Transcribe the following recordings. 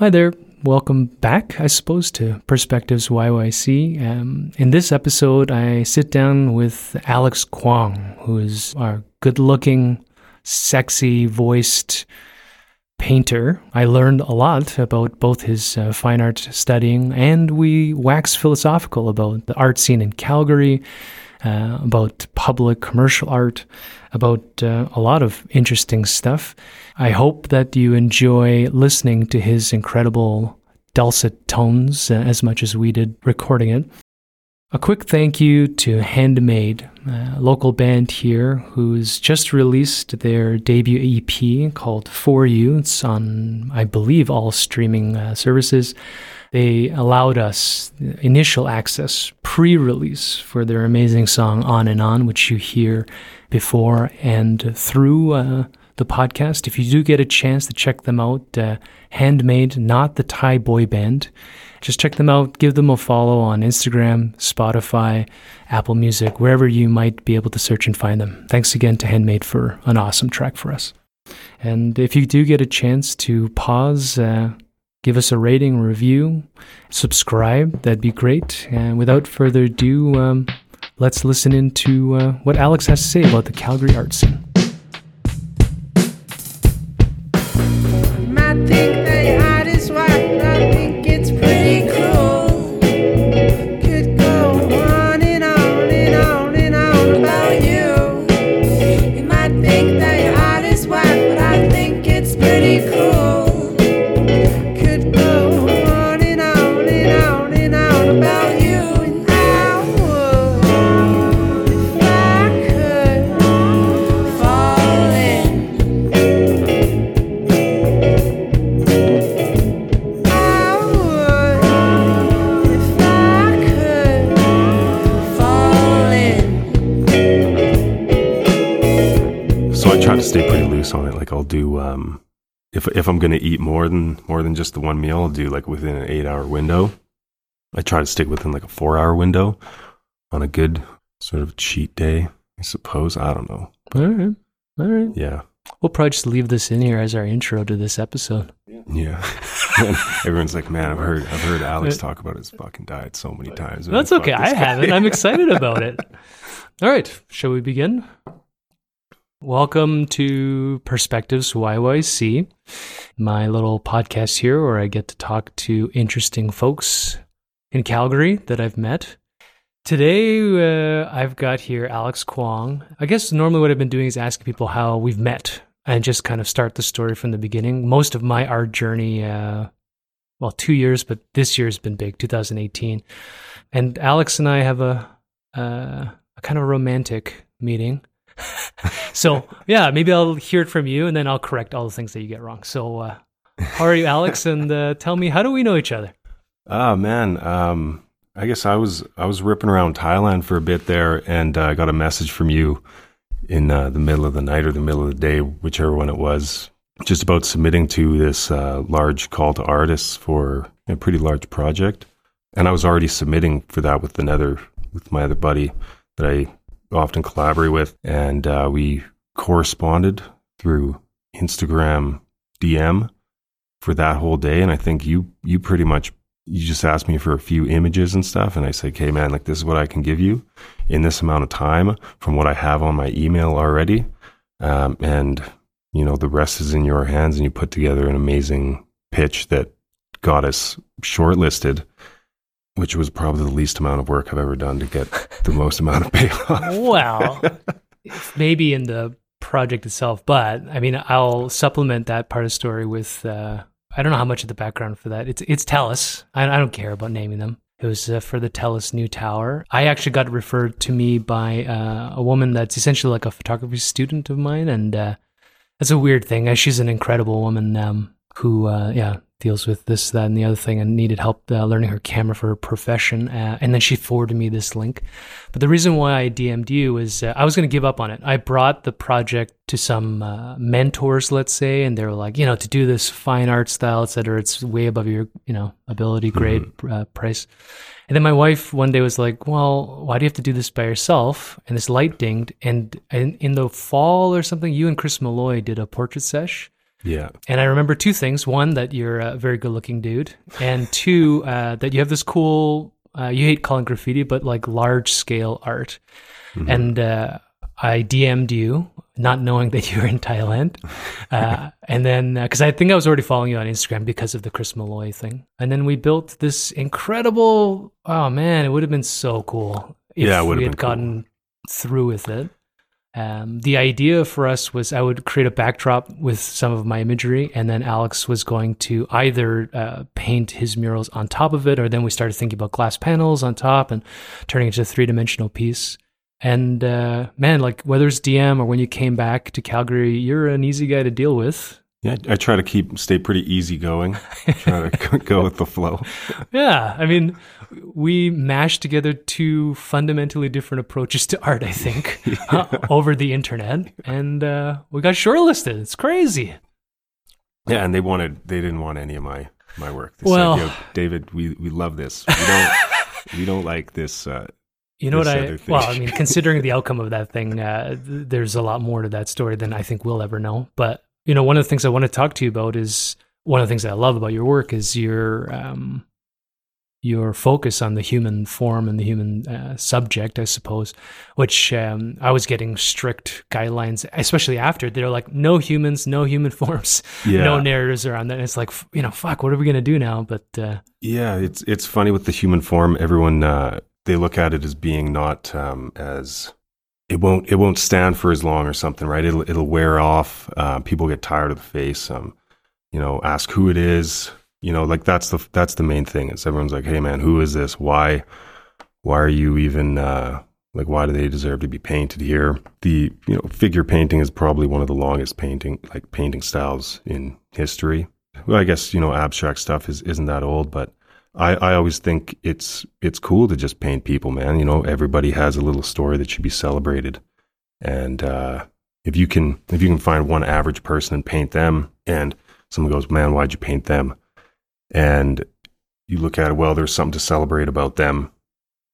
Hi there. Welcome back, I suppose, to Perspectives YYC. Um, in this episode, I sit down with Alex Kwong, who is our good looking, sexy voiced painter. I learned a lot about both his uh, fine art studying and we wax philosophical about the art scene in Calgary, uh, about public commercial art, about uh, a lot of interesting stuff. I hope that you enjoy listening to his incredible dulcet tones uh, as much as we did recording it. A quick thank you to Handmade, a local band here who's just released their debut EP called For You. It's on, I believe, all streaming uh, services. They allowed us initial access, pre release, for their amazing song On and On, which you hear before and through uh, the podcast. If you do get a chance to check them out, uh, Handmade, not the Thai boy band, just check them out. Give them a follow on Instagram, Spotify, Apple Music, wherever you might be able to search and find them. Thanks again to Handmade for an awesome track for us. And if you do get a chance to pause, uh, give us a rating, review, subscribe, that'd be great. And without further ado, um, let's listen into uh, what Alex has to say about the Calgary art scene. Than more than just the one meal, I'll do like within an eight hour window. I try to stick within like a four hour window on a good sort of cheat day, I suppose. I don't know. All right. All right. Yeah. We'll probably just leave this in here as our intro to this episode. Yeah. Everyone's like, Man, I've heard I've heard Alex talk about his fucking diet so many times. That's okay. I haven't. I'm excited about it. All right. Shall we begin? Welcome to Perspectives YYC, my little podcast here where I get to talk to interesting folks in Calgary that I've met. Today, uh, I've got here Alex Kwong. I guess normally what I've been doing is asking people how we've met and just kind of start the story from the beginning. Most of my art journey, uh, well, two years, but this year's been big, 2018. And Alex and I have a, uh, a kind of romantic meeting. So, yeah, maybe I'll hear it from you and then I'll correct all the things that you get wrong. So, uh, how are you, Alex? And uh, tell me, how do we know each other? Oh man, um, I guess I was I was ripping around Thailand for a bit there, and uh, I got a message from you in uh, the middle of the night or the middle of the day, whichever one it was, just about submitting to this uh, large call to artists for a pretty large project, and I was already submitting for that with another with my other buddy that I often collaborate with, and uh, we corresponded through Instagram DM for that whole day, and I think you you pretty much you just asked me for a few images and stuff and i say okay man like this is what i can give you in this amount of time from what i have on my email already. Um, and you know the rest is in your hands and you put together an amazing pitch that got us shortlisted which was probably the least amount of work i've ever done to get the most amount of payoff Well, maybe in the project itself, but I mean, I'll supplement that part of the story with uh, I don't know how much of the background for that. It's it's Telus. I, I don't care about naming them. It was uh, for the Telus new tower. I actually got referred to me by uh, a woman that's essentially like a photography student of mine, and uh, that's a weird thing. She's an incredible woman um, who, uh, yeah, deals with this, that, and the other thing, and needed help uh, learning her camera for her profession. Uh, and then she forwarded me this link. But the reason why I DM'd you is uh, I was going to give up on it. I brought the project to some uh, mentors, let's say, and they were like, you know, to do this fine art style, et cetera, it's way above your, you know, ability grade uh, price. And then my wife one day was like, well, why do you have to do this by yourself? And this light dinged. And in, in the fall or something, you and Chris Malloy did a portrait sesh. Yeah. And I remember two things: one, that you're a very good-looking dude, and two, uh, that you have this cool. Uh, you hate calling graffiti, but like large-scale art. Mm-hmm. And uh, I DM'd you, not knowing that you were in Thailand, uh, and then because I think I was already following you on Instagram because of the Chris Malloy thing, and then we built this incredible. Oh man, it would have been so cool if Yeah, it would have we had been cool. gotten through with it. Um, the idea for us was I would create a backdrop with some of my imagery, and then Alex was going to either uh, paint his murals on top of it, or then we started thinking about glass panels on top and turning it into a three dimensional piece. And uh, man, like whether it's DM or when you came back to Calgary, you're an easy guy to deal with. Yeah, I try to keep stay pretty easygoing. try to go with the flow. Yeah, I mean, we mashed together two fundamentally different approaches to art, I think, uh, over the internet, and uh, we got shortlisted. It's crazy. Yeah, and they wanted they didn't want any of my my work. They Well- said, David, we we love this. We don't we don't like this uh You know what I? Well, I mean, considering the outcome of that thing, uh, th- there's a lot more to that story than I think we'll ever know. But you know, one of the things I want to talk to you about is one of the things I love about your work is your um, your focus on the human form and the human uh, subject, I suppose. Which um, I was getting strict guidelines, especially after they're like, no humans, no human forms, Yeah. no narratives around that. And it's like, you know, fuck, what are we gonna do now? But uh, Yeah, it's it's funny with the human form. Everyone uh, they look at it as being not um, as it won't it won't stand for as long or something, right? It'll it'll wear off. Uh, people get tired of the face. Um, you know, ask who it is. You know, like that's the that's the main thing. Is everyone's like, hey man, who is this? Why why are you even uh, like why do they deserve to be painted here? The you know figure painting is probably one of the longest painting like painting styles in history. Well, I guess you know abstract stuff is isn't that old, but I, I always think it's it's cool to just paint people, man. You know, everybody has a little story that should be celebrated, and uh, if you can if you can find one average person and paint them, and someone goes, "Man, why'd you paint them?" and you look at it, well, there's something to celebrate about them.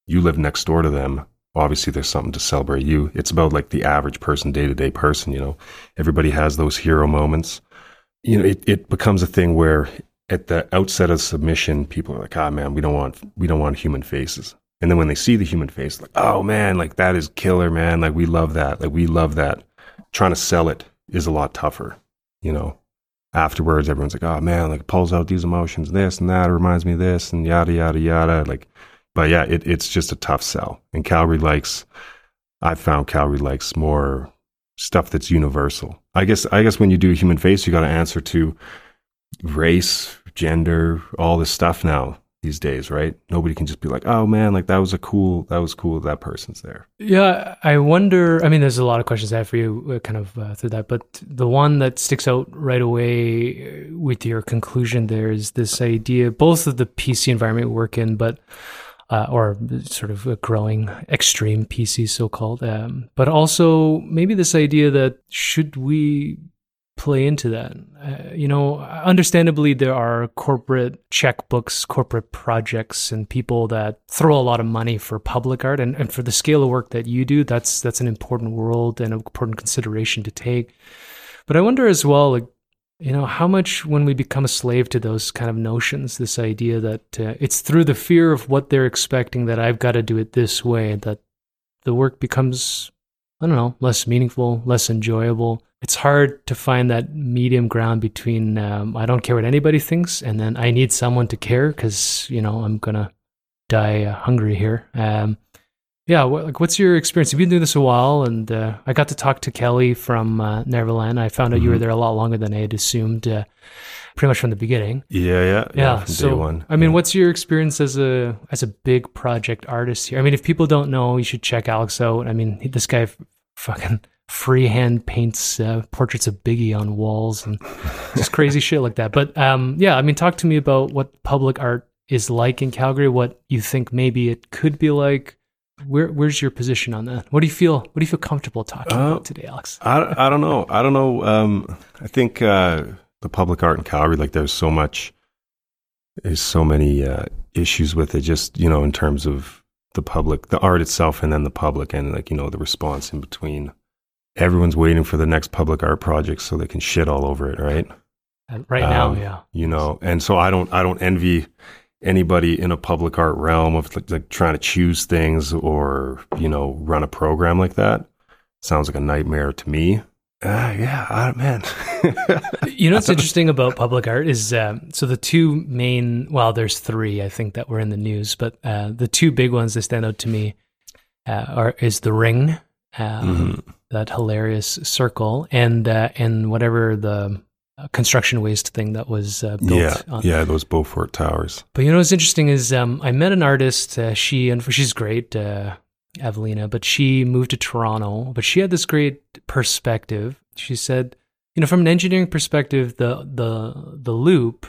You live next door to them. Obviously, there's something to celebrate you. It's about like the average person, day to day person. You know, everybody has those hero moments. You know, it, it becomes a thing where at the outset of submission, people are like, "Ah, man, we don't want we don't want human faces." And then when they see the human face, like, "Oh man, like that is killer, man! Like we love that. Like we love that." Trying to sell it is a lot tougher, you know. Afterwards, everyone's like, "Oh man, like pulls out these emotions, this and that, it reminds me of this, and yada yada yada." Like, but yeah, it, it's just a tough sell. And Calgary likes, I've found Calgary likes more stuff that's universal. I guess I guess when you do a human face, you got to answer to race, gender, all this stuff now these days, right? Nobody can just be like, "Oh man, like that was a cool, that was cool. That person's there." Yeah, I wonder. I mean, there's a lot of questions I have for you, uh, kind of uh, through that. But the one that sticks out right away uh, with your conclusion there is this idea, both of the PC environment we work in, but uh, or sort of a growing extreme PC, so called, um, but also maybe this idea that should we play into that. Uh, you know, understandably, there are corporate checkbooks, corporate projects, and people that throw a lot of money for public art, and, and for the scale of work that you do, that's that's an important world and an important consideration to take. But I wonder as well, like you know, how much when we become a slave to those kind of notions, this idea that uh, it's through the fear of what they're expecting that I've got to do it this way, that the work becomes I don't know, less meaningful, less enjoyable. It's hard to find that medium ground between um, I don't care what anybody thinks, and then I need someone to care because you know I'm gonna die uh, hungry here. Um, yeah, what, like what's your experience? You've been doing this a while, and uh, I got to talk to Kelly from uh, Neverland. I found out you were Mhm. there a lot longer than I had assumed, uh, pretty much from the beginning. Yeah, yeah, Yeah. from so. I mean, Yeah. what's your experience as a as a big project artist here? I mean, if people don't know, you should check Alex out. I mean, this guy f- fucking freehand paints uh, portraits of Biggie on walls and just crazy shit like that. But um, yeah, I mean, talk to me about what public art is like in Calgary. What you think maybe it could be like. Where where's your position on that? What do you feel? What do you feel comfortable talking Uh, about today, Alex? I, I don't know. I don't know. Um, I think uh, the public art in Calgary, like there's so much, there's so many uh, issues with it. Just you know, in terms of the public, the art itself, and then the public, and like you know, the response in between. Everyone's waiting for the next public art project so they can shit all over it, right? Uh, right now, Um, yeah. You know, and so I don't I don't envy anybody in a public art realm of like, like trying to choose things or you know run a program like that. Sounds like a nightmare to me. Ah, yeah, I, man. You know what's interesting about public art is um, so the two main, well, there's three I think that were in the news, but uh, the two big ones that stand out to me uh, are is the ring, um, Mhm. That hilarious circle, and uh, and whatever the uh, construction waste thing that was uh, built. yeah, on. yeah, those Bowfort towers. But you know what's interesting is um, I met an artist. Uh, she and she's great, uh, Evelina, but she moved to Toronto. But she had this great perspective. She said, you know, from an engineering perspective, the the the loop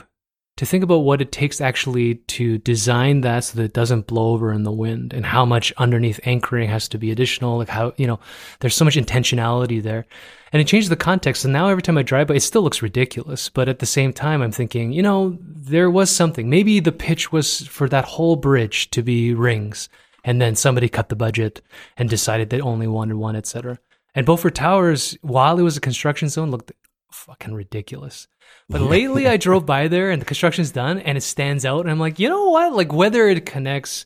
to think about what it takes actually to design that so that it doesn't blow over in the wind, and how much underneath anchoring has to be additional. Like how you know, there's so much intentionality there. And it changed the context. And now every time I drive by, it still looks ridiculous. But at the same time, I'm thinking, you know, there was something. Maybe the pitch was for that whole bridge to be rings. And then somebody cut the budget and decided they only wanted one, etc. And Bowfort Towers, while it was a construction zone, looked fucking ridiculous. But lately I drove by there and the construction's done and it stands out. And I'm like, you know what? Like whether it connects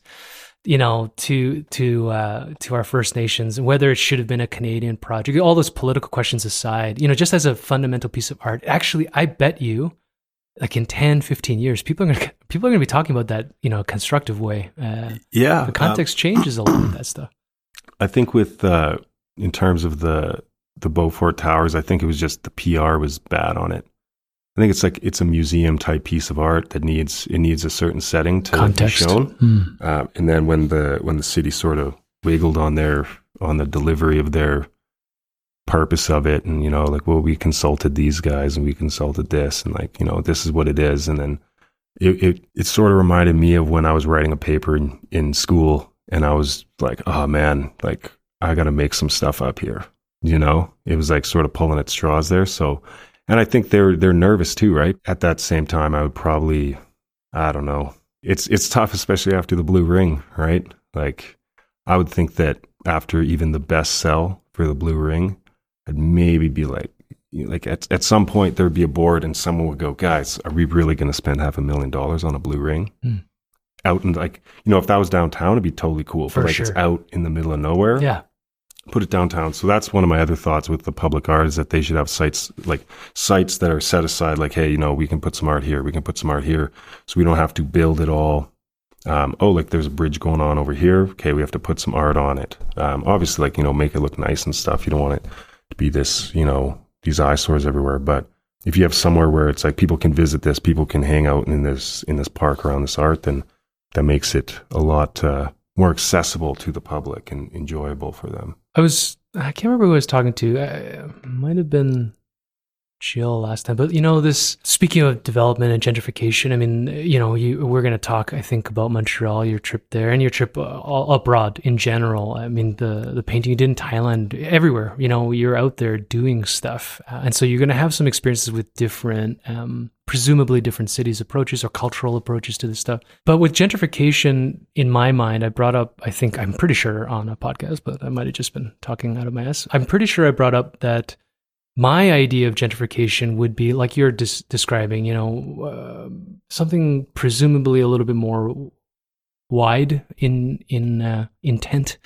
you know, to to uh, to our First Nations, whether it should have been a Canadian project, all those political questions aside, you know, just as a fundamental piece of art, actually, I bet you, like in 10, 15 years, people are gonna people are gonna be talking about that, you know, constructive way. Uh, Yeah, the context changes a lot of that stuff. I think with uh, in terms of the the Bowfort Towers, I think it was just the PR was bad on it. I think it's like it's a museum type piece of art that needs it needs a certain setting to Context. be shown. Hmm. Uh, and then when the when the city sort of wiggled on their on the delivery of their purpose of it, and you know, like, well, we consulted these guys and we consulted this, and like, you know, this is what it is, and then it it, it sort of reminded me of when I was writing a paper in, in school, and I was like, oh man, like I got to make some stuff up here, you know. It was like sort of pulling at straws there, so. And I think they're they're nervous too, right? At that same time, I would probably, I don't know, it's it's tough, especially after the blue ring, right? Like, I would think that after even the best sell for the blue ring, I'd maybe be like, like at at some point there'd be a board and someone would go, guys, are we really going to spend half a million dollars on a blue ring? Hmm. Out in like, you know, if that was downtown, it'd be totally cool. For but like it's sure. out in the middle of nowhere, Yeah, put it downtown. So that's one of my other thoughts with the public art is that they should have sites like sites that are set aside. Like, hey, you know, we can put some art here, we can put some art here, so we don't have to build it all. Um, oh, like there's a bridge going on over here. Okay, we have to put some art on it. Um, obviously, like you know, make it look nice and stuff. You don't want it to be this, you know, these eyesores everywhere. But if you have somewhere where it's like people can visit this, people can hang out in this in this park around this art, then that makes it a lot uh, more accessible to the public and enjoyable for them. I was. I can't remember who I was talking to. I, might have been Jill last time, but you know, this. Speaking of development and gentrification, I mean, you know, you, we're going to talk. I think about Montreal, your trip there, and your trip uh, abroad in general. I mean, the the painting you did in Thailand, everywhere. You know, you're out there doing stuff, uh, and so you're going to have some experiences with different. Um, presumably different cities approaches or cultural approaches to this stuff but with gentrification in my mind i brought up i think i'm pretty sure on a podcast but i might have just been talking out of my ass i'm pretty sure i brought up that my idea of gentrification would be like you're des- describing you know uh, something presumably a little bit more wide in in uh, intent.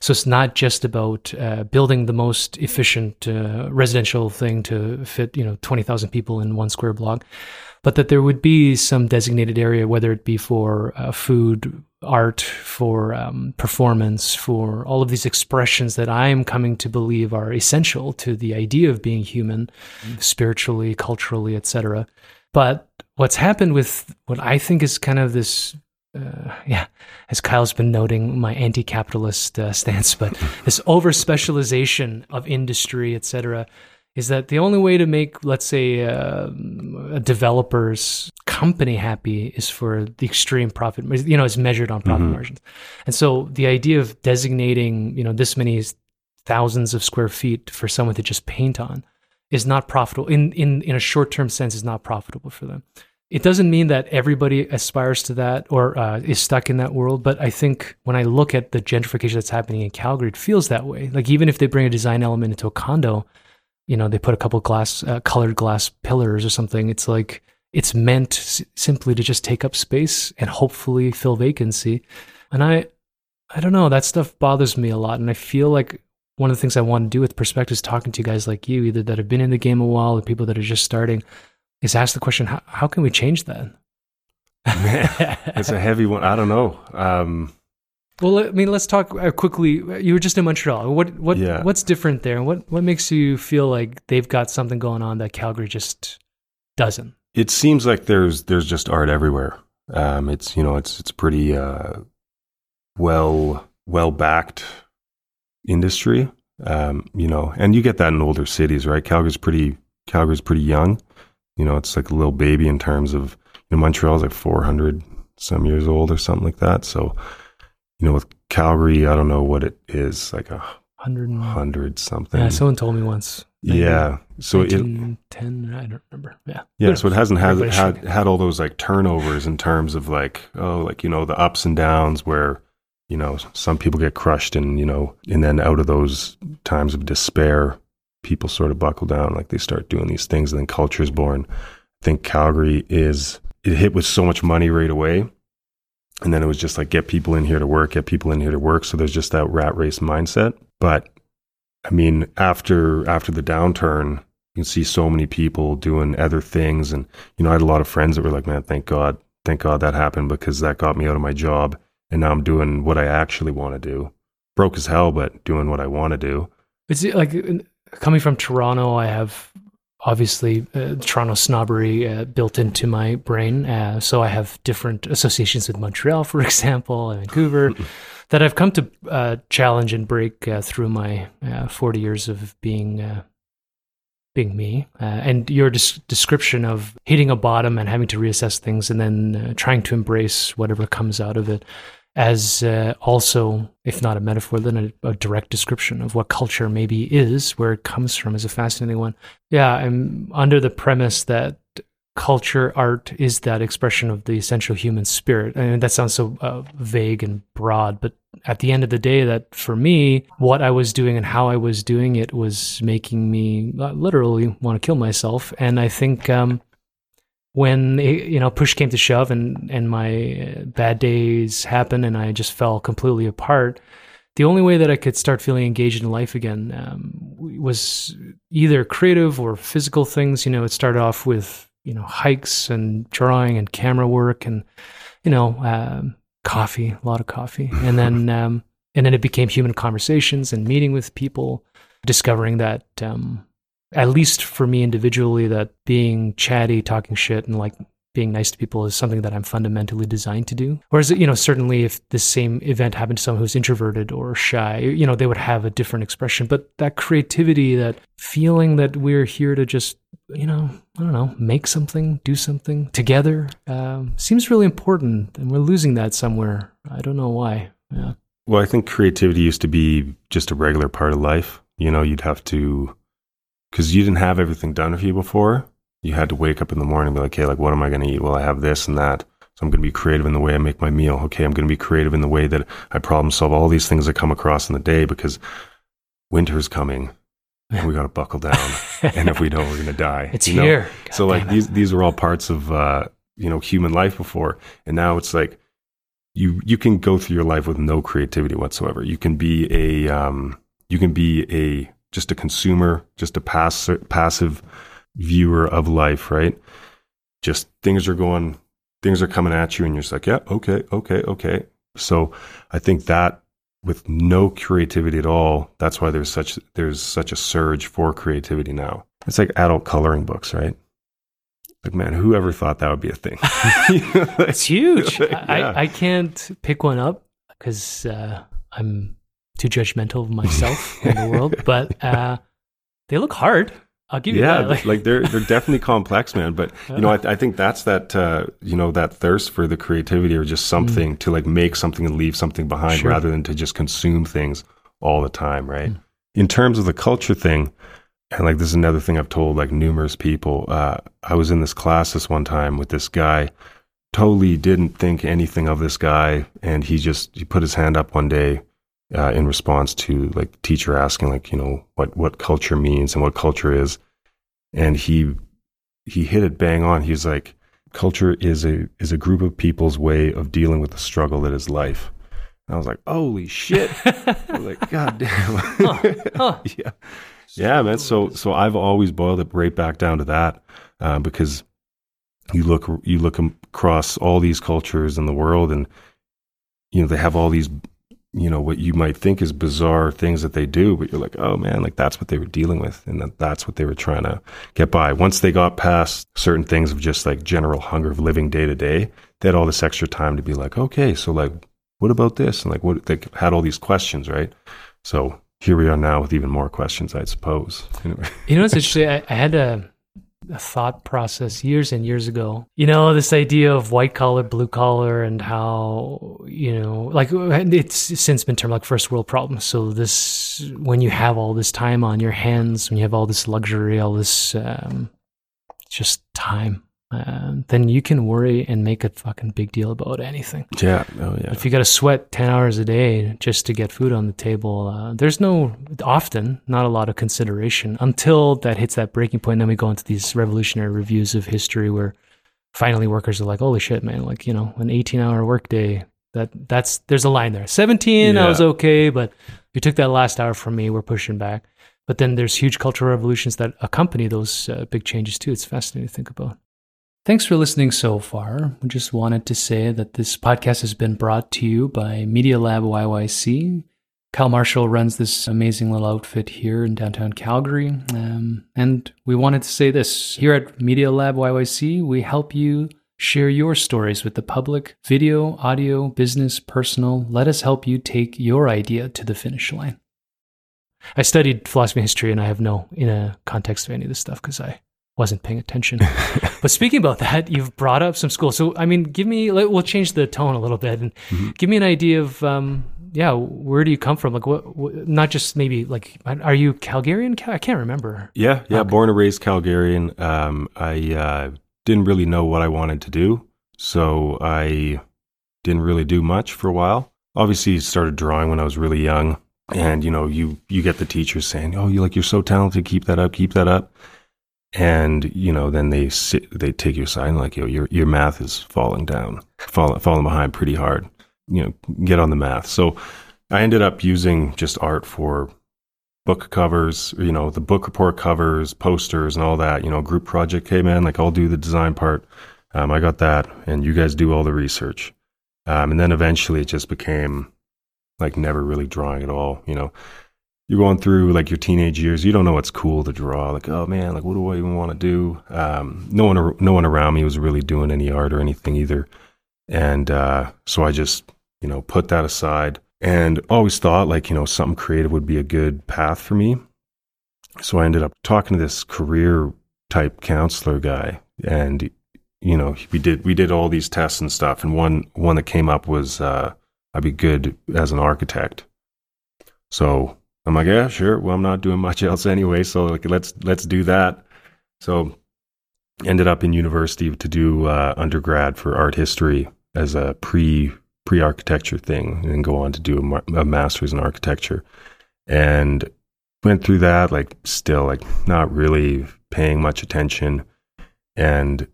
So it's not just about uh, building the most efficient uh, residential thing to fit you know 20,000 people in one square block but that there would be some designated area whether it be for uh, food art for um, performance for all of these expressions that i am coming to believe are essential to the idea of being human spiritually culturally etc but what's happened with what i think is kind of this uh, yeah, as Kyle's been noting, my anti-capitalist uh, stance, but this over specialization of industry, et cetera, is that the only way to make, let's say, uh, a developer's company happy is for the extreme profit, you know, is measured on profit Mhm. margins. And so the idea of designating, you know, this many thousands of square feet for someone to just paint on is not profitable in, in, in a short-term sense is not profitable for them it doesn't mean that everybody aspires to that or uh, is stuck in that world. But I think when I look at the gentrification that's happening in Calgary, it feels that way. Like even if they bring a design element into a condo, you know, they put a couple glass, uh, colored glass pillars or something. It's like it's meant s- simply to just take up space and hopefully fill vacancy. And I, I don't know, that stuff bothers me a lot. And I feel like one of the things I want to do with perspectives, talking to guys like you, either that have been in the game a while or people that are just starting, is ask the question: How, how can we change that? It's a heavy one. I don't know. Um, Well, I mean, let's talk uh, quickly. You were just in Montreal. What what Yeah. what's different there? What what makes you feel like they've got something going on that Calgary just doesn't? it seems like there's there's just art everywhere. Um, it's you know it's it's pretty uh, well well backed industry. Um, you know, and you get that in older cities, right? Calgary's pretty Calgary's pretty young. You know, it's like a little baby in terms of you know Montreal's like 400 some years old or something like that. So you know, with Calgary, I don't know what it is, like a Hundred. something. Yeah, someone told me once. Yeah. So it, 1910, I don't remember. Yeah. Yeah, so it hasn't had had had all those like turnovers in terms of like oh like you know the ups and downs where you know some people get crushed and you know and then out of those times of despair people sort of buckle down like they start doing these things and then culture is born. I think Calgary is it hit with so much money right away. And then it was just like get people in here to work, get people in here to work. So there's just that rat race mindset. But I mean, after after the downturn, you can see so many people doing other things. And, you know, I had a lot of friends that were like, man, thank God, thank God that happened because that got me out of my job. And now I'm doing what I actually want to do. Broke as hell, but doing what I want to do. It's like coming from Toronto. I have obviously uh, Toronto snobbery uh, built into my brain, uh, so I have different associations with Montreal, for example, and Vancouver, that I've come to uh, challenge and break uh, through my uh, forty years of being. Uh, being me, uh, and your des- description of hitting a bottom and having to reassess things, and then uh, trying to embrace whatever comes out of it, as uh, also, if not a metaphor, then a, a direct description of what culture maybe is, where it comes from, is a fascinating one. Yeah, I'm under the premise that culture, art is that expression of the essential human spirit. I And that sounds so uh, vague and broad, but at the end of the day, that for me, what I was doing and how I was doing it was making me uh, literally want to kill myself. And I think um, when it, you know push came to shove and and my uh, bad days happened and I just fell completely apart. The only way that I could start feeling engaged in life again um, was either creative or physical things. You know, it started off with you know hikes and drawing and camera work and you know um, coffee, a lot of coffee, and then um, and then it became human conversations and meeting with people, discovering that um, at least for me individually, that being chatty, talking shit, and like being nice to people is something that I'm fundamentally designed to do. Whereas, you know, certainly if the same event happened to someone who's introverted or shy, you know, they would have a different expression. But that creativity, that feeling that we're here to just, you know, I don't know, make something, do something together, um, seems really important. And we're losing that somewhere. I don't know why. Yeah. Well, I think creativity used to be just a regular part of life. You know, you'd have to, because you didn't have everything done for you before. You had to wake up in the morning and be like, hey, like, what am I going to eat? Well, I have this and that. So I'm going to be creative in the way I make my meal. Okay, I'm going to be creative in the way that I problem solve all these things that come across in the day because winter's coming and we got to buckle down. and if we don't, we're going to die. It's you know? here. so like these these were all parts of uh you know human life before and now it's like you you can go through your life with no creativity whatsoever you can be a um you can be a just a consumer just a pass, passive viewer of life right? Just things are going things are coming at you and you're just like yeah okay okay okay. So i think that with no creativity at all that's why there's such there's such a surge for creativity now. It's like adult coloring books right? Like man whoever thought that would be a thing? You know, like- It's huge. Yeah. I, I can't pick one up because uh, I'm too judgmental of myself and the world. But uh, they look hard. I'll give you yeah, that. like, they're they're definitely complex, man. But you know, I, I think that's that uh, you know that thirst for the creativity or just something to like make something and leave something behind, Sure. rather than to just consume things all the time, right? In terms of the culture thing, and like this is another thing I've told like numerous people. Uh, I was in this class this one time with this guy, totally didn't think anything of this guy, and he just he put his hand up one day uh, in response to like teacher asking like you know what what culture means and what culture is, and he he hit it bang on. He's like, culture is a is a group of people's way of dealing with the struggle that is life. And I was like, holy shit! Like, god damn. huh. yeah, yeah, man. So so I've always boiled it right back down to that uh, because you look you look across all these cultures in the world, and you know they have all these you know what you might think is bizarre things that they do but you're like oh man like that's what they were dealing with and that, that's what they were trying to get by once they got past certain things of just like general hunger of living day to day they had all this extra time to be like okay so like what about this and like what they had all these questions right so here we are now with even more questions i suppose. You know it's interesting? I, I had a, a thought process years and years ago. You know, this idea of white collar, blue collar, and how, you know, like it's since been termed like first world problems. So, this, when you have all this time on your hands, when you have all this luxury, all this um, just time, uh, then you can worry and make a fucking big deal about anything. yeah oh yeah If you got to sweat 10 hours a day just to get food on the table, uh, there's no, often, not a lot of consideration until that hits that breaking point. Then we go into these revolutionary reviews of history where finally workers are like, holy shit, man, like, you know, an 18 hour workday, that, that's, there's a line there. 17, I was okay, but you took that last hour from me, we're pushing back. But then there's huge cultural revolutions that accompany those uh, big changes too. It's fascinating to think about. Thanks for listening so far. We just wanted to say that this podcast has been brought to you by Media Lab YYC. Kyle Marshall runs this amazing little outfit here in downtown Calgary. Um, and we wanted to say this here at Media Lab YYC, we help you share your stories with the public video, audio, business, personal. Let us help you take your idea to the finish line. I studied philosophy and history, and I have no in a context of any of this stuff because I wasn't paying attention. but speaking about that, you've brought up some schools. So I mean, give me. We'll change the tone a little bit and give me an idea of. Um, yeah, where do you come from? Like, what, what? Not just maybe like, are you Calgarian? I can't remember. Yeah, yeah. Okay. Born and raised Calgarian. Um, I uh, didn't really know what I wanted to do, so I didn't really do much for a while. Obviously, started drawing when I was really young, and you know, you you get the teachers saying, "Oh, you like you're so talented. Keep that up. Keep that up." And you know, then they sit, they take you aside and like, "Yo, your your math is falling down, falling falling behind pretty hard. You know, get on the math." So I ended up using just art for book covers, you know, the book report covers, posters, and all that. You know, group project came in, like I'll do the design part. Um, I got that, and you guys do all the research. Um, and then eventually it just became like never really drawing at all. You know, you're going through like your teenage years, you don't know what's cool to draw. Like, oh man, like what do I even want to do? Um, no one, no one around me was really doing any art or anything either. And uh, so I just, you know, put that aside and always thought like, you know, something creative would be a good path for me. So I ended up talking to this career type counselor guy and you know, we did we did all these tests and stuff and one one that came up was uh I'd be good as an architect. So I'm like, yeah, sure. Well, I'm not doing much else anyway, so like let's let's do that. So ended up in university to do uh, undergrad for art history as a pre pre architecture thing, and go on to do a, ma- a master's in architecture, and went through that like still like not really paying much attention, and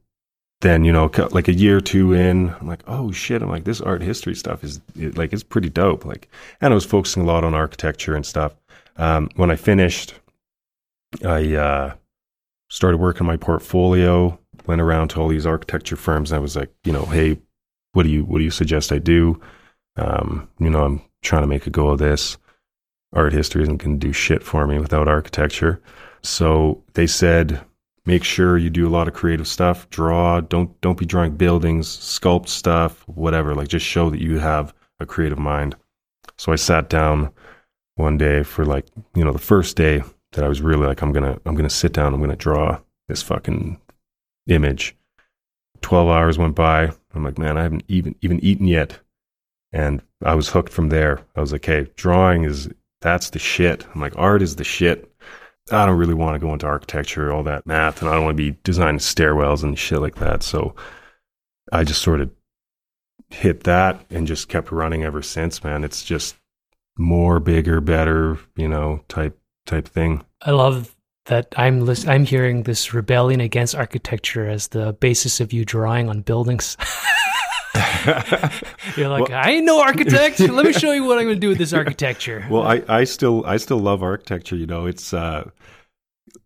then you know like a year or two in, I'm like, oh shit, I'm like this art history stuff is like it's pretty dope, like, and I was focusing a lot on architecture and stuff. Um, when I finished, I uh, started working my portfolio, went around to all these architecture firms, and I was like, you know, hey, what do you what do you suggest I do? Um, you know, I'm trying to make a go of this. Art history isn't going to do shit for me without architecture. So they said, make sure you do a lot of creative stuff. Draw. Don't don't be drawing buildings, sculpt stuff, whatever. Like just show that you have a creative mind. So I sat down one day for like you know the first day that I was really like I'm gonna I'm gonna sit down I'm gonna draw this fucking image. Twelve hours went by. I'm like, man, I haven't even even eaten yet, and I was hooked from there. I was like, hey, drawing is that's the shit. I'm like, art is the shit. I don't really want to go into architecture, all that math, and I don't want to be designing stairwells and shit like that. So I just sort of hit that and just kept running ever since, man. It's just more, bigger, better, you know, type type thing. I love that I'm lis- I'm hearing this rebellion against architecture as the basis of you drawing on buildings. You're like, I ain't no architect. Let me show you what I'm going to do with this architecture. Well, I, I still I still love architecture. You know, it's uh,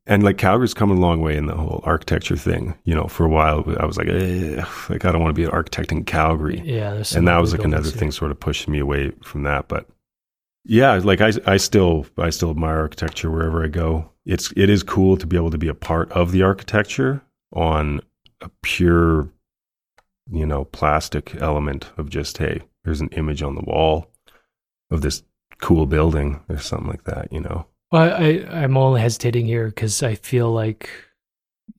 and like Calgary's come a long way in the whole architecture thing. You know, for a while I was like, like I don't want to be an architect in Calgary. yeah, and that was like another thing sort of pushing me away from that but yeah like i i still i still admire architecture wherever i go it's it is cool to be able to be a part of the architecture on a pure you know plastic element of just hey there's an image on the wall of this cool building or something like that you know Well, I, I'm only hesitating here because I feel like,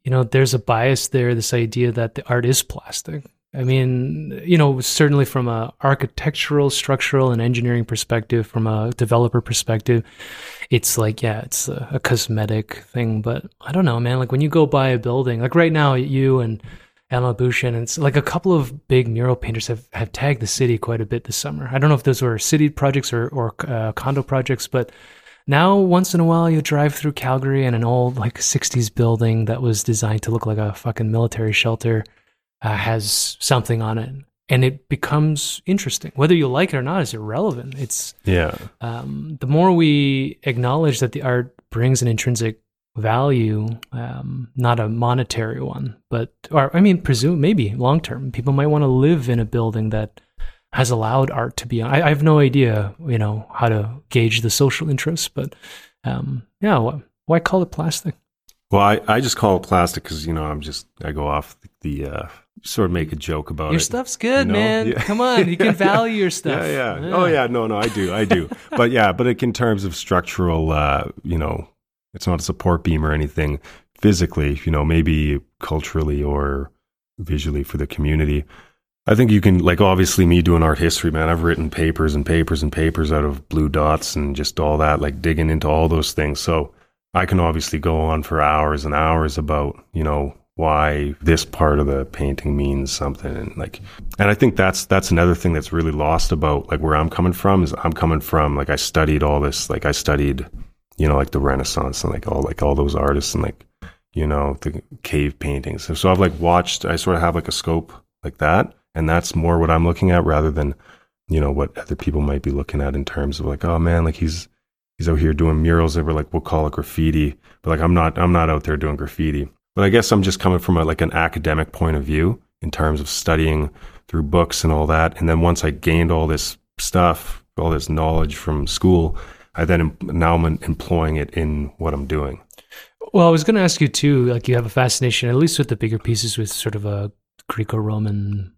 you know, there's a bias there. This idea that the art is plastic. I mean, you know, certainly from a architectural, structural, and engineering perspective, from a developer perspective, it's like, yeah, it's a, a cosmetic thing. But I don't know, man. Like when you go buy a building, like right now, you and Emma Bushin, and it's like a couple of big mural painters have, have tagged the city quite a bit this summer. I don't know if those were city projects or, or uh, condo projects, but now once in a while you drive through Calgary and an old like 60s building that was designed to look like a fucking military shelter uh, has something on it. And it becomes interesting. Whether you like it or not is irrelevant. It's yeah. um, the more we acknowledge that the art brings an intrinsic value um, not a monetary one but or i mean presume maybe long term people might want to live in a building that has allowed art to be on. I, I have no idea, you know, how to gauge the social interest, but um, yeah, why, why call it plastic? well i i just call it plastic because you know i'm just i go off the uh sort of make a joke about Your it stuff's good, you know? man. Yeah. Come on, you can value your stuff. Yeah, yeah. Oh, yeah. No, no, I do, I do. but yeah, but like in terms of structural, uh, you know, it's not a support beam or anything physically. You know, maybe culturally or visually for the community. I think you can, like, obviously, me doing art history, man. I've written papers and papers and papers out of blue dots and just all that, like digging into all those things. So I can obviously go on for hours and hours about, you know, why this part of the painting means something and like and i think that's that's another thing that's really lost about like where i'm coming from is i'm coming from like i studied all this like i studied you know like the renaissance and like all like all those artists and like you know the cave paintings. So, i've like watched i sort of have like a scope like that and that's more what i'm looking at rather than you know what other people might be looking at in terms of like oh man like he's he's out here doing murals that were like we'll call it graffiti. But like i'm not i'm not out there doing graffiti. But I guess I'm just coming from a, like an academic point of view in terms of studying through books and all that. And then once I gained all this stuff, all this knowledge from school, I then now I'm employing it in what I'm doing. Well, I was going to ask you too. Like, you have a fascination, at least with the bigger pieces, with sort of a Greco-Roman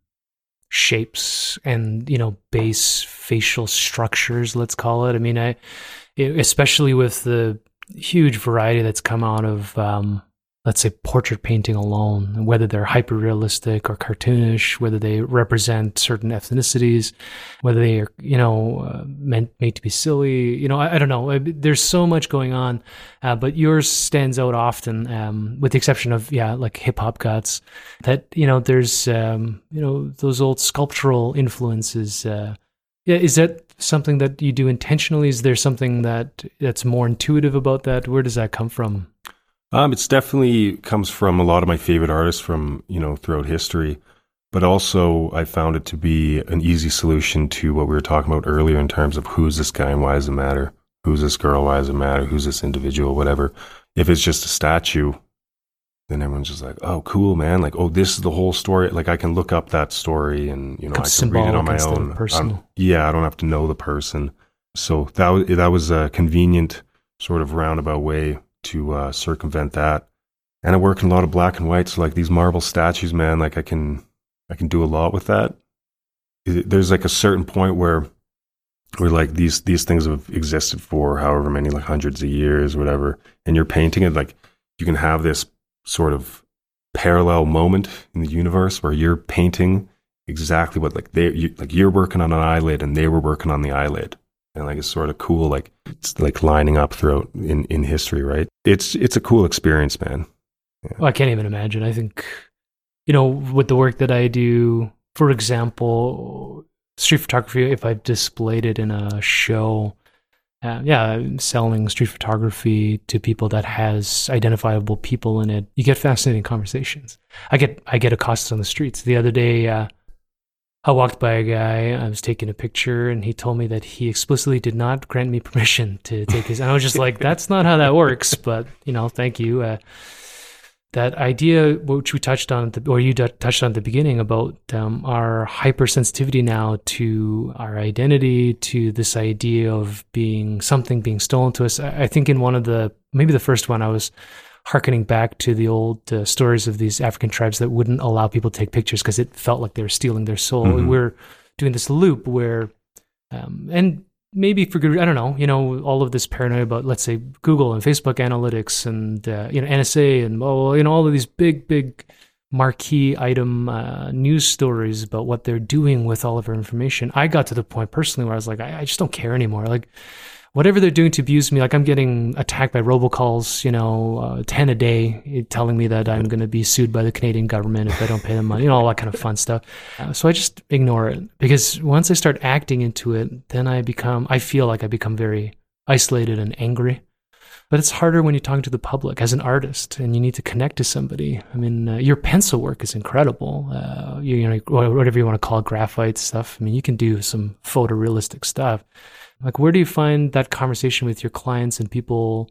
shapes and you know base facial structures. Let's call it. I mean, I especially with the huge variety that's come out of um, let's say portrait painting alone, whether they're hyper realistic or cartoonish, whether they represent certain ethnicities, whether they are, you know, uh, meant made to be silly. You know, I, I don't know. There's so much going on, uh, but yours stands out often, um, with the exception of yeah, like hip hop guts. That you know, there's um, you know those old sculptural influences. Uh, yeah, is that something that you do intentionally? Is there something that that's more intuitive about that? Where does that come from? Um, it's definitely comes from a lot of my favorite artists from you know throughout history, but also I found it to be an easy solution to what we were talking about earlier in terms of who's this guy and why does it matter? Who's this girl? Why does it matter? Who's this individual? Whatever. If it's just a statue, then everyone's just like, "Oh, cool, man! Like, oh, this is the whole story." Like, I can look up that story and you know I can read it on my own. personal. Um, yeah, I don't have to know the person. So that that was a convenient sort of roundabout way to uh, circumvent that. And I work in a lot of black and white, so like these marble statues, man, like I can I can do a lot with that. There's like a certain point where where like these these things have existed for however many like hundreds of years, whatever, and you're painting it like you can have this sort of parallel moment in the universe where you're painting exactly what like they you, like you're working on an eyelid and they were working on the eyelid and like it's sort of cool like it's like lining up throughout in in history right it's it's a cool experience, man. Well, I can't even imagine. I think, you know, with the work that I do, for example, street photography, if I've displayed it in a show, uh, yeah, selling street photography to people that has identifiable people in it. You get fascinating conversations. I get I get accosted on the streets. The other day, uh, I walked by a guy. I was taking a picture, and he told me that he explicitly did not grant me permission to take his. And I was just like, "That's not how that works." But you know, thank you. Uh, that idea, which we touched on, at the, or you d- touched on at the beginning, about um, our hypersensitivity now to our identity, to this idea of being something being stolen to us. I, I think in one of the, maybe the first one, I was harkening back to the old uh, stories of these African tribes that wouldn't allow people to take pictures because it felt like they were stealing their soul. Mhm. We're doing this loop where, um, and maybe for good, I don't know, you know, all of this paranoia about, let's say, Google and Facebook analytics and, uh, you know, NSA and, oh, you know, all of these big, big marquee item uh, news stories about what they're doing with all of our information. I got to the point personally where I was like, I, I just don't care anymore. Like, whatever they're doing to abuse me, like I'm getting attacked by robocalls, you know, uh, 10 a day, eh, telling me that I'm going to be sued by the Canadian government if I don't pay them money, you know, all that kind of fun stuff. Uh, so I just ignore it because once I start acting into it, then I become, I feel like I become very isolated and angry. But it's harder when you're talking to the public as an artist and you need to connect to somebody. I mean, uh, your pencil work is incredible. Uh, you, you know, whatever you want to call it, graphite stuff. I mean, you can do some photorealistic stuff. Like, where do you find that conversation with your clients and people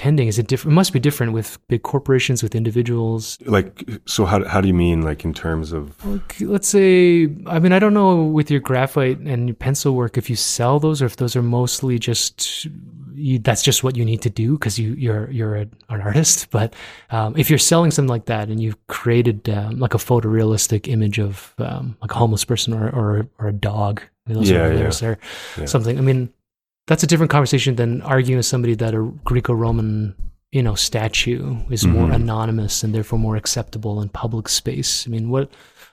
tending? Is it different? It must be different with big corporations, with individuals. Like, so how how do you mean, like in terms of? Like, let's say, I mean, I don't know with your graphite and your pencil work if you sell those or if those are mostly just you, that's just what you need to do because you you're you're a, an artist. But um, if you're selling something like that and you've created um, like a photorealistic image of um, like a homeless person or or, or a dog, I mean, those Yeah, are yeah. or Yeah. something. I mean, that's a different conversation than arguing with somebody that a Greco-Roman you know statue is more Mhm. anonymous and therefore more acceptable in public space. I mean, what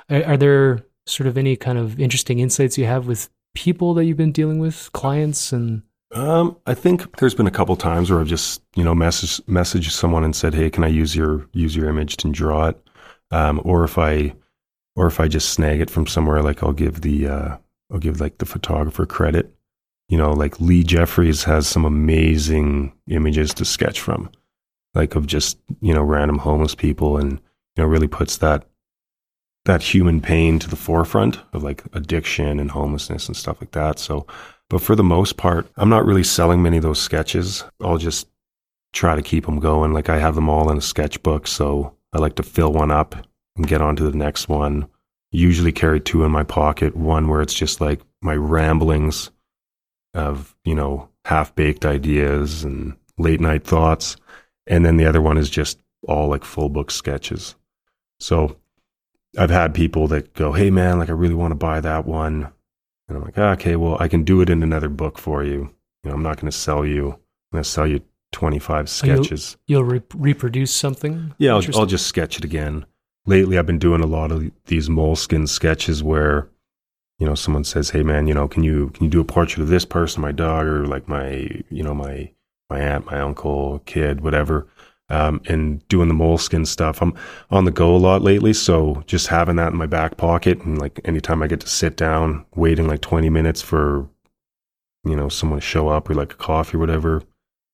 are, are there sort of any kind of interesting insights you have with people that you've been dealing with, clients, and Um, I think there's been a couple times where I've just you know messaged messaged someone and said, "Hey, can I use your use your image to draw it?" Um, or if I or if I just snag it from somewhere, like I'll give the uh, I'll give like the photographer credit. You know, like Lee Jeffries has some amazing images to sketch from, like of just you know random homeless people, and you know really puts that that human pain to the forefront of like addiction and homelessness and stuff like that. So, but for the most part, I'm not really selling many of those sketches. I'll just try to keep them going. Like I have them all in a sketchbook, so I like to fill one up and get on to the next one. Usually carry two in my pocket, one where it's just like my ramblings of, you know, half baked ideas and late night thoughts. And then the other one is just all like full book sketches. So I've had people that go, Hey man, like I really want to buy that one. And I'm like, "Ah, okay, well, I can do it in another book for you. You know, I'm not going to sell you. I'm going to sell you 25 Oh, you- sketches. you'll re- reproduce something? Yeah, I'll, I'll just sketch it again. Lately, I've been doing a lot of these Moleskine sketches where, you know, someone says, "Hey, man, you know, can you can you do a portrait of this person, my dog, or like my, you know, my my aunt, my uncle, kid, whatever." Um, and doing the Moleskine stuff. I'm on the go a lot lately, so just having that in my back pocket, and like anytime I get to sit down, waiting like 20 minutes for, you know, someone to show up or like a coffee or whatever,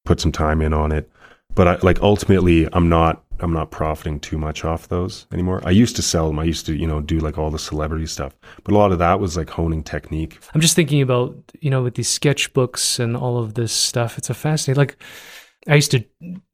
put some time in on it but I, like ultimately i'm not i'm not profiting too much off those anymore. I used to sell them i used to you know do like all the celebrity stuff. But a lot of that was like honing technique. I'm just thinking about, you know, with these sketchbooks and all of this stuff. It's a fascinating, like, I used to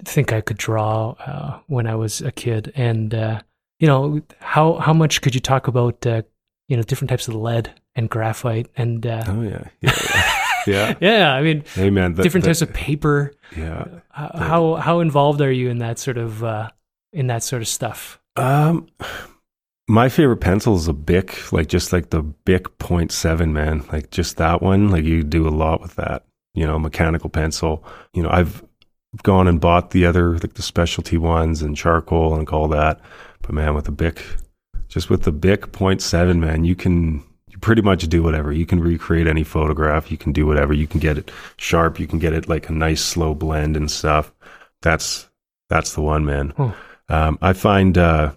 think I could draw uh, when I was a kid. And, uh, you know, how, how much could you talk about, uh, you know, different types of lead and graphite and, uh, oh yeah. Yeah yeah yeah, Yeah. I mean, hey man different types of paper. yeah How, how, how involved are you in that sort of, uh, in that sort of stuff? um my favorite pencil is a bic like just like the bic point seven man like just that one like you do a lot with that you know mechanical pencil you know i've gone and bought the other like the specialty ones and charcoal and all that but man with the bic just with the bic point seven man you can pretty much do whatever you can recreate any photograph you can do whatever you can get it sharp you can get it like a nice slow blend and stuff that's That's the one, man. Huh. Um, I find, uh,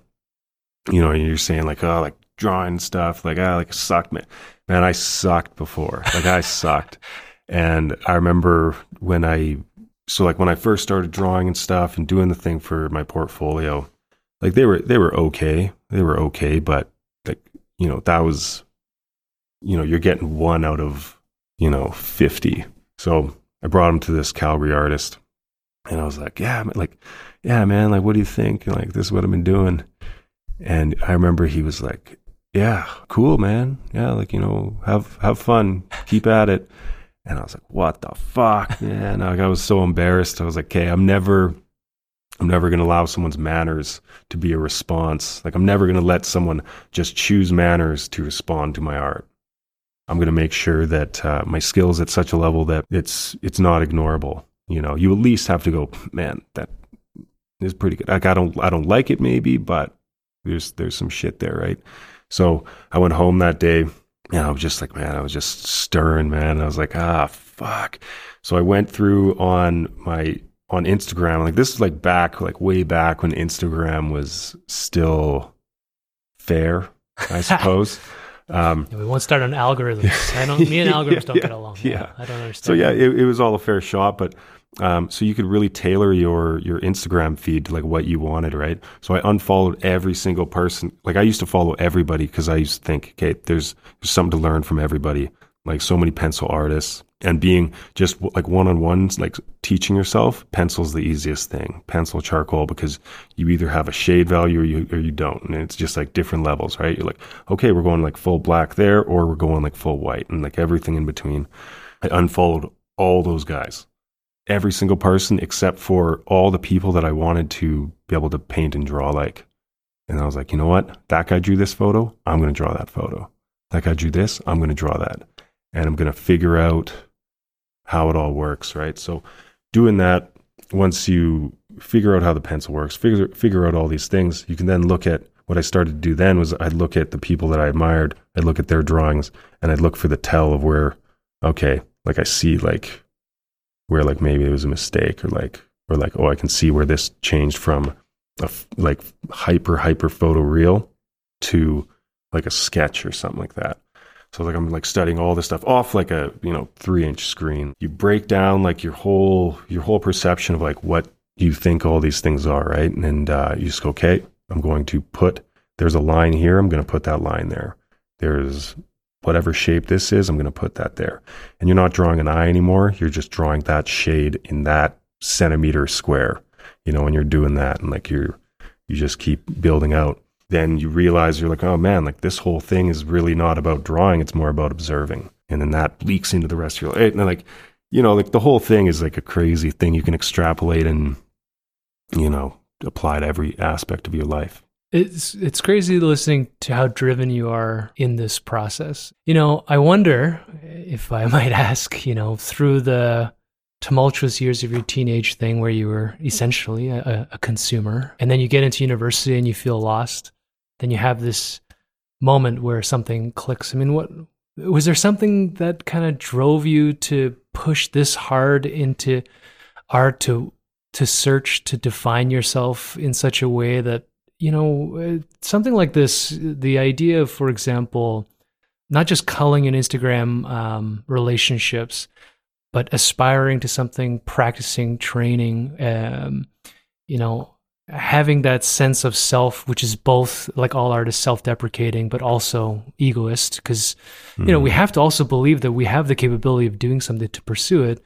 you know, you're saying like, oh, like drawing stuff, like, ah, like sucked, man. Man, I sucked before. Like, I sucked. And I remember when I, so like when I first started drawing and stuff and doing the thing for my portfolio, like they were, they were okay. They were okay. But like, you know, that was, you know, you're getting one out of, you know, 50. So I brought him to this Calgary artist and I was like, yeah, man, like, yeah, man, like, what do you think? And like, this is what I've been doing. And I remember he was like, yeah, cool, man. Yeah, like, you know, have, have fun, keep at it. And I was like, what the fuck, man? Like, I was so embarrassed. I was like, okay, I'm never, I'm never going to allow someone's manners to be a response. Like, I'm never going to let someone just choose manners to respond to my art. I'm going to make sure that uh, my skills at such a level that it's it's not ignorable. You know, you at least have to go, man, that is pretty good. Like I don't I don't like it maybe, but there's there's some shit there, right? So I went home that day and I was just like, man, I was just stirring, man. I was like, ah, fuck. So I went through on my on Instagram. Like this is like back, like way back when Instagram was still fair, I suppose. Um, Yeah, we won't start on algorithms. I don't. Me and algorithms Yeah, don't get yeah, along. yeah. I don't understand. so yeah, it, it was all a fair shot, but um, so you could really tailor your your Instagram feed to like what you wanted, right? So I unfollowed every single person. Like I used to follow everybody because I used to think, okay, there's there's something to learn from everybody. Like so many pencil artists, and being just like one on ones, like teaching yourself, pencil's the easiest thing. Pencil, charcoal, because you either have a shade value or you or you don't, and it's just like different levels, right? You're like, okay, we're going like full black there, or we're going like full white, and like everything in between. I unfollowed all those guys every single person except for all the people that I wanted to be able to paint and draw like. And I was like, you know what? That guy drew this photo. I'm going to draw that photo. That guy drew this. I'm going to draw that. And I'm going to figure out how it all works, right? So doing that, once you figure out how the pencil works, figure, figure out all these things, you can then look at what I started to do then was I'd look at the people that I admired, I'd look at their drawings, and I'd look for the tell of where, okay, like I see like where like maybe it was a mistake or like or like oh I can see where this changed from a f- like hyper hyper photo real to like a sketch or something like that. So like I'm like studying all this stuff off like a you know three inch screen. You break down like your whole your whole perception of like what you think all these things are, right? And, and uh, you just go, okay, I'm going to put there's a line here. I'm going to put that line there. There's whatever shape this is. I'm going to put that there. And you're not drawing an eye anymore. You're just drawing that shade in that centimeter square. You know, when you're doing that, and like you're you just keep building out then you realize you're like, oh man, like this whole thing is really not about drawing, it's more about observing. And then that leaks into the rest of your life. And like, you know, like the whole thing is like a crazy thing you can extrapolate and, you know, apply to every aspect of your life. It's it's crazy listening to how driven you are in this process. You know, I wonder if I might ask, you know, through the tumultuous years of your teenage thing where you were essentially a, a consumer and then you get into university and you feel lost then you have this moment where something clicks. I mean what was there something that kind of drove you to push this hard into art to to search to define yourself in such a way that you know uh, something like this the idea of for example not just culling in instagram um, relationships but aspiring to something practicing training um, you know having that sense of self which is both like all art is self-deprecating but also egoist because you know we have to also believe that we have the capability of doing something to pursue it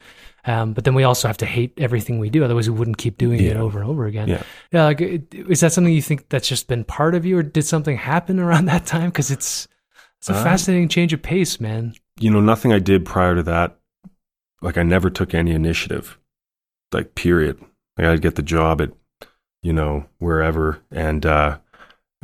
um, but then we also have to hate everything we do otherwise we wouldn't keep doing it over and over again. Yeah. yeah like is that something you think that's just been part of you or did something happen around that time? Because it's it's a Uh, fascinating change of pace man. You know, nothing I did prior to that, like I never took any initiative, like period. Like I'd get the job at, you know, wherever and, uh,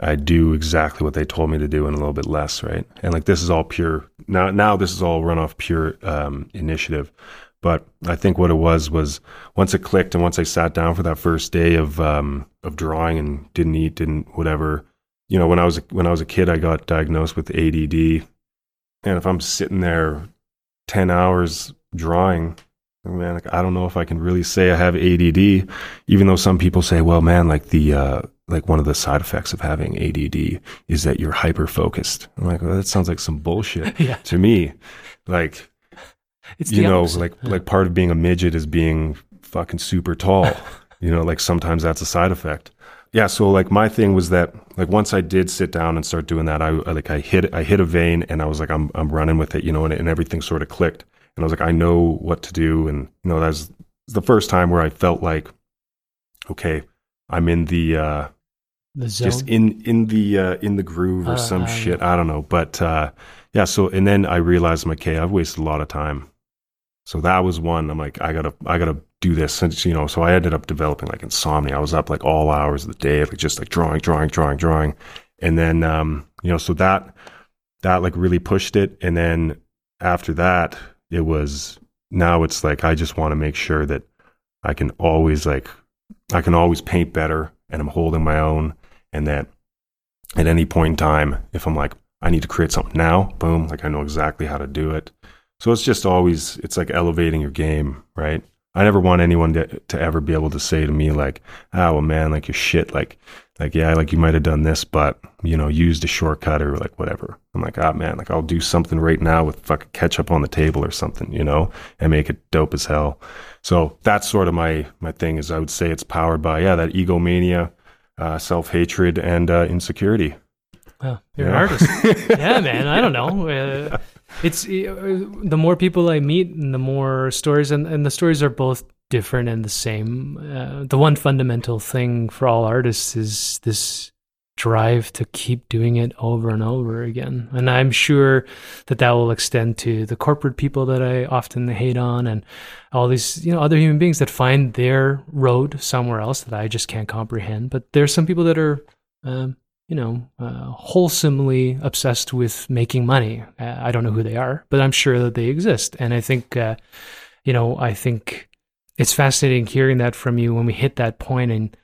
I do exactly what they told me to do and a little bit less, right? And like this is all pure now. Now this is all run off pure um, initiative, but I think what it was was once it clicked and once I sat down for that first day of um, of drawing and didn't eat, didn't whatever. You know, when I was when I was a kid, I got diagnosed with ADD, and if I'm sitting there ten hours drawing, man, like, I don't know if I can really say I have ADD, even though some people say, well, man, like the, uh, like one of the side effects of having ADD is that you're hyper focused. I'm like, well, that sounds like some bullshit Yeah. to me. Like, It's you know, opposite. like, like part of being a midget is being fucking super tall. you know, like sometimes that's a side effect. Yeah. So like my thing was that like once I did sit down and start doing that, I, I like I hit I hit a vein and I was like I'm I'm running with it, you know, and, and everything sort of clicked. And I was like I know what to do, and you know that's the first time where I felt like, okay, I'm in the uh, the zone. just in in the uh, in the groove or Uh, some shit. I don't know, but uh, yeah. So and then I realized, I'm like, okay, I've wasted a lot of time. So that was one. I'm like, I gotta I gotta do this. Since you know, so I ended up developing like insomnia. I was up like all hours of the day, like just like drawing, drawing, drawing, drawing, and then um, you know, so that that like really pushed it. And then after that, it was now it's like I just want to make sure that I can always like I can always paint better and I'm holding my own and that at any point in time if I'm like I need to create something now, boom, like I know exactly how to do it. So it's just always it's like elevating your game, right? I never want anyone to, to ever be able to say to me like, "Ah, well, man, like you're shit." Like, like yeah, like you might have done this, but you know, used a shortcut or like whatever. I'm like, ah, man, like I'll do something right now with fucking ketchup on the table or something, you know, and make it dope as hell. So that's sort of my my thing. Is I would say it's powered by yeah that egomania, uh, self hatred, and uh, insecurity. Wow, you're an artist. yeah, man. I don't know. Uh, it's uh, the more people I meet, and the more stories, and, and the stories are both different and the same. Uh, the one fundamental thing for all artists is this drive to keep doing it over and over again. And I'm sure that that will extend to the corporate people that I often hate on, and all these you know other human beings that find their road somewhere else that I just can't comprehend. But there's some people that are. Um, you know, uh, wholesomely obsessed with making money. Uh, I don't know who they are, but I'm sure that they exist. And I think, uh, you know, I think it's fascinating hearing that from you when we hit that point and,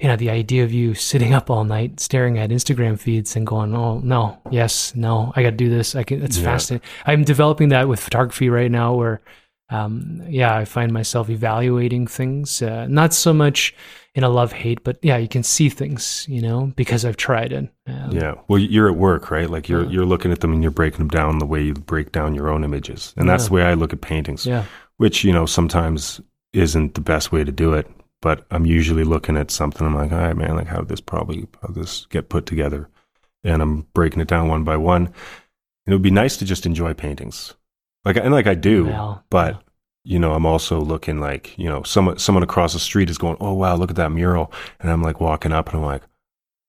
you know, the idea of you sitting up all night staring at Instagram feeds and going, oh, no, yes, no, I got to do this. I can, it's Yeah. fascinating. I'm developing that with photography right now where, um, yeah, I find myself evaluating things, uh, not so much in a love hate, but yeah, you can see things, you know, because I've tried it. Um, Yeah. Well, you're at work, right? Like you're Yeah. you're looking at them and you're breaking them down the way you break down your own images, and that's Yeah. the way I look at paintings. Yeah. Which you know sometimes isn't the best way to do it, but I'm usually looking at something. I'm like, all right, man, like how did this probably how did this get put together, and I'm breaking it down one by one. It would be nice to just enjoy paintings, like and like I do, Well, but you know, I'm also looking like, you know, someone someone across the street is going, "Oh wow, look at that mural," and I'm like walking up and I'm like,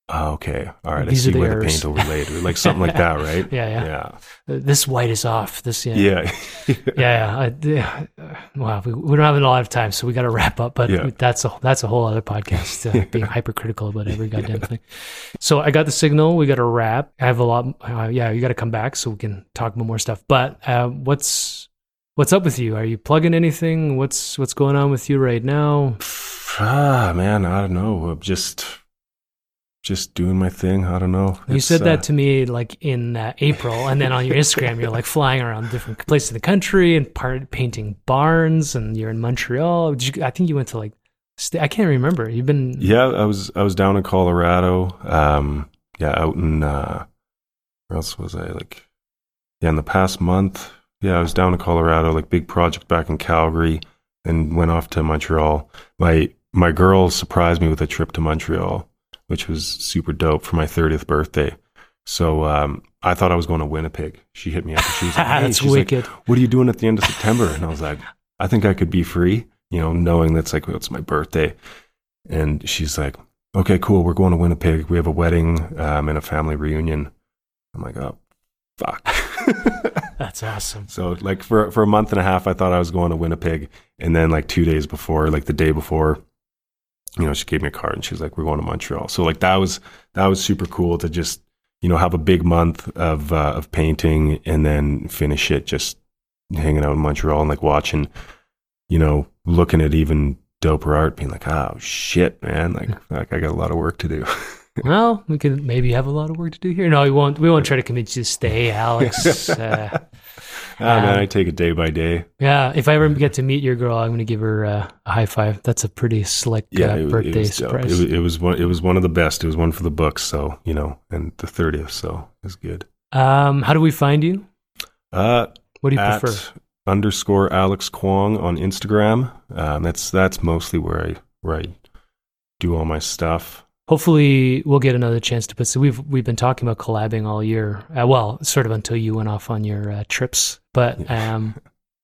"Oh, okay, all right, These I see the where errors." the paint overlaid, like something like that, right?" Yeah, yeah. yeah, this white is off. This, yeah. yeah, Yeah, yeah. I, yeah. Uh, Wow, we, we don't have a lot of time, so we got to wrap up. But Yeah. that's a that's a whole other podcast, uh, being hypercritical about every goddamn thing. So I got the signal. We got to wrap. I have a lot. Uh, yeah, you got to come back so we can talk about more stuff. But uh, what's what's up with you? Are you plugging anything? What's what's going on with you right now? ah, man, I don't know, I'm just just doing my thing. I don't know. You It's, said uh, that to me like in uh, April, and then on your Instagram, you're like flying around different places in the country and part painting barns, and you're in Montreal. Did you, I think you went to like, st- I can't remember. You've been, Yeah, I was I was down in Colorado. Um, yeah, out in uh, where else was I? Like, yeah, in the past month. Yeah, I was down in Colorado, like big project back in Calgary, and went off to Montreal. My my girl surprised me with a trip to Montreal, which was super dope for my thirtieth birthday. So um, I thought I was going to Winnipeg. She hit me up. And she was like, hey, that's she's like, wicked. what are you doing at the end of September? And I was like, I think I could be free, you know, knowing that's like, well, it's my birthday. And she's like, okay, cool. We're going to Winnipeg. We have a wedding um, and a family reunion. I'm like, oh, fuck. that's awesome. so like for, for a month and a half, I thought I was going to Winnipeg. And then like two days before, like the day before, you know, she gave me a card and she was like, we're going to Montreal. So like that was, that was super cool to just, you know, have a big month of, uh, of painting and then finish it just hanging out in Montreal and like watching, you know, looking at even doper art, being like, oh shit, man, like, like I got a lot of work to do. Well, we could maybe have a lot of work to do here. No, we won't. We won't try to convince you to stay, Alex. uh, Ah, man, Um, I take it day by day. Yeah, if I ever get to meet your girl, I'm going to give her uh, a high five. That's a pretty slick Yeah, uh, it, birthday it surprise. It was, it was one. It was one of the best. It was one for the books. So you know, and the thirtieth. So it's good. um, how do we find you? Uh, What do you prefer? underscore Alex Kwong on Instagram. Um, that's that's mostly where I where I do all my stuff. Hopefully, we'll get another chance to put. So we've we've been talking about collabing all year. Uh, well, sort of until you went off on your uh, trips. But um,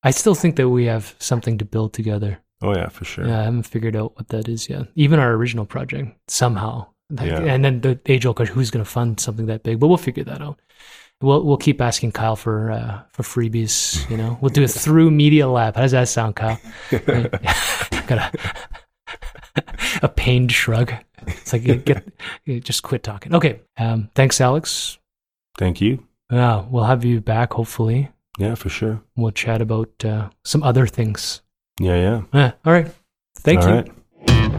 I still think that we have something to build together. Oh yeah, for sure. Yeah, I haven't figured out what that is yet. Even our original project somehow. Like, Yeah. And then the age old question: Who's going to fund something that big? But we'll figure that out. We'll we'll keep asking Kyle for uh, for freebies. You know, we'll do it through Media Lab. How does that sound, Kyle? Got a a pained shrug. It's like get just quit talking. Okay. Um, thanks, Alex. Thank you. Yeah, we'll have you back. Hopefully, Yeah, for sure. we'll chat about uh, some other things. Yeah, yeah. Yeah. All right. Thank All you. right.